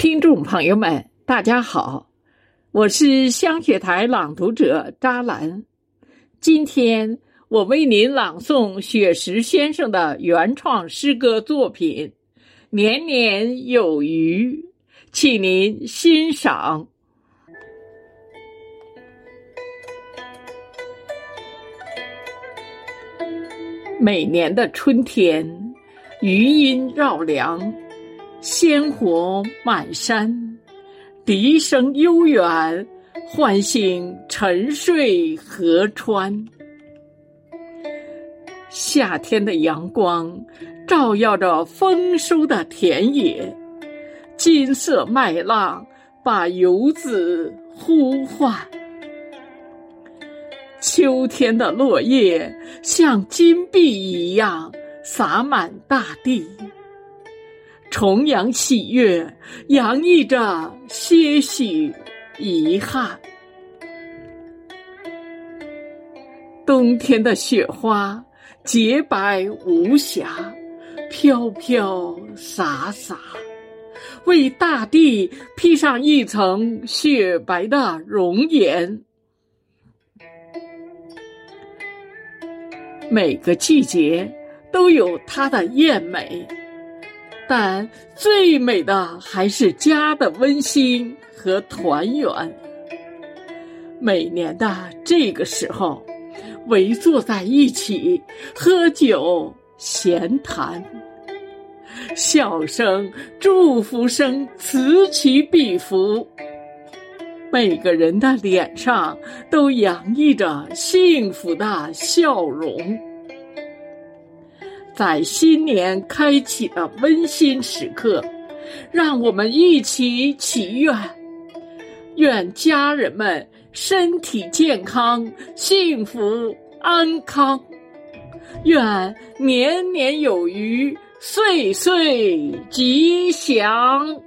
听众朋友们，大家好，我是香雪台朗读者扎兰。今天我为您朗诵雪石先生的原创诗歌作品《年年有余》，请您欣赏。每年的春天，余音绕梁，鲜活满山，笛声悠远，唤醒沉睡河川。夏天的阳光照耀着丰收的田野，金色麦浪把游子呼唤。秋天的落叶像金币一样洒满大地，重阳喜悦洋溢着些许遗憾。冬天的雪花洁白无瑕，飘飘洒洒，为大地披上一层雪白的容颜。每个季节都有它的艳美，但最美的还是家的温馨和团圆。每年的这个时候，围坐在一起喝酒闲谈，笑声、祝福声此起彼伏。每个人的脸上都洋溢着幸福的笑容，在新年开启的温馨时刻，让我们一起祈愿：愿家人们身体健康、幸福安康；愿年年有余、岁岁吉祥。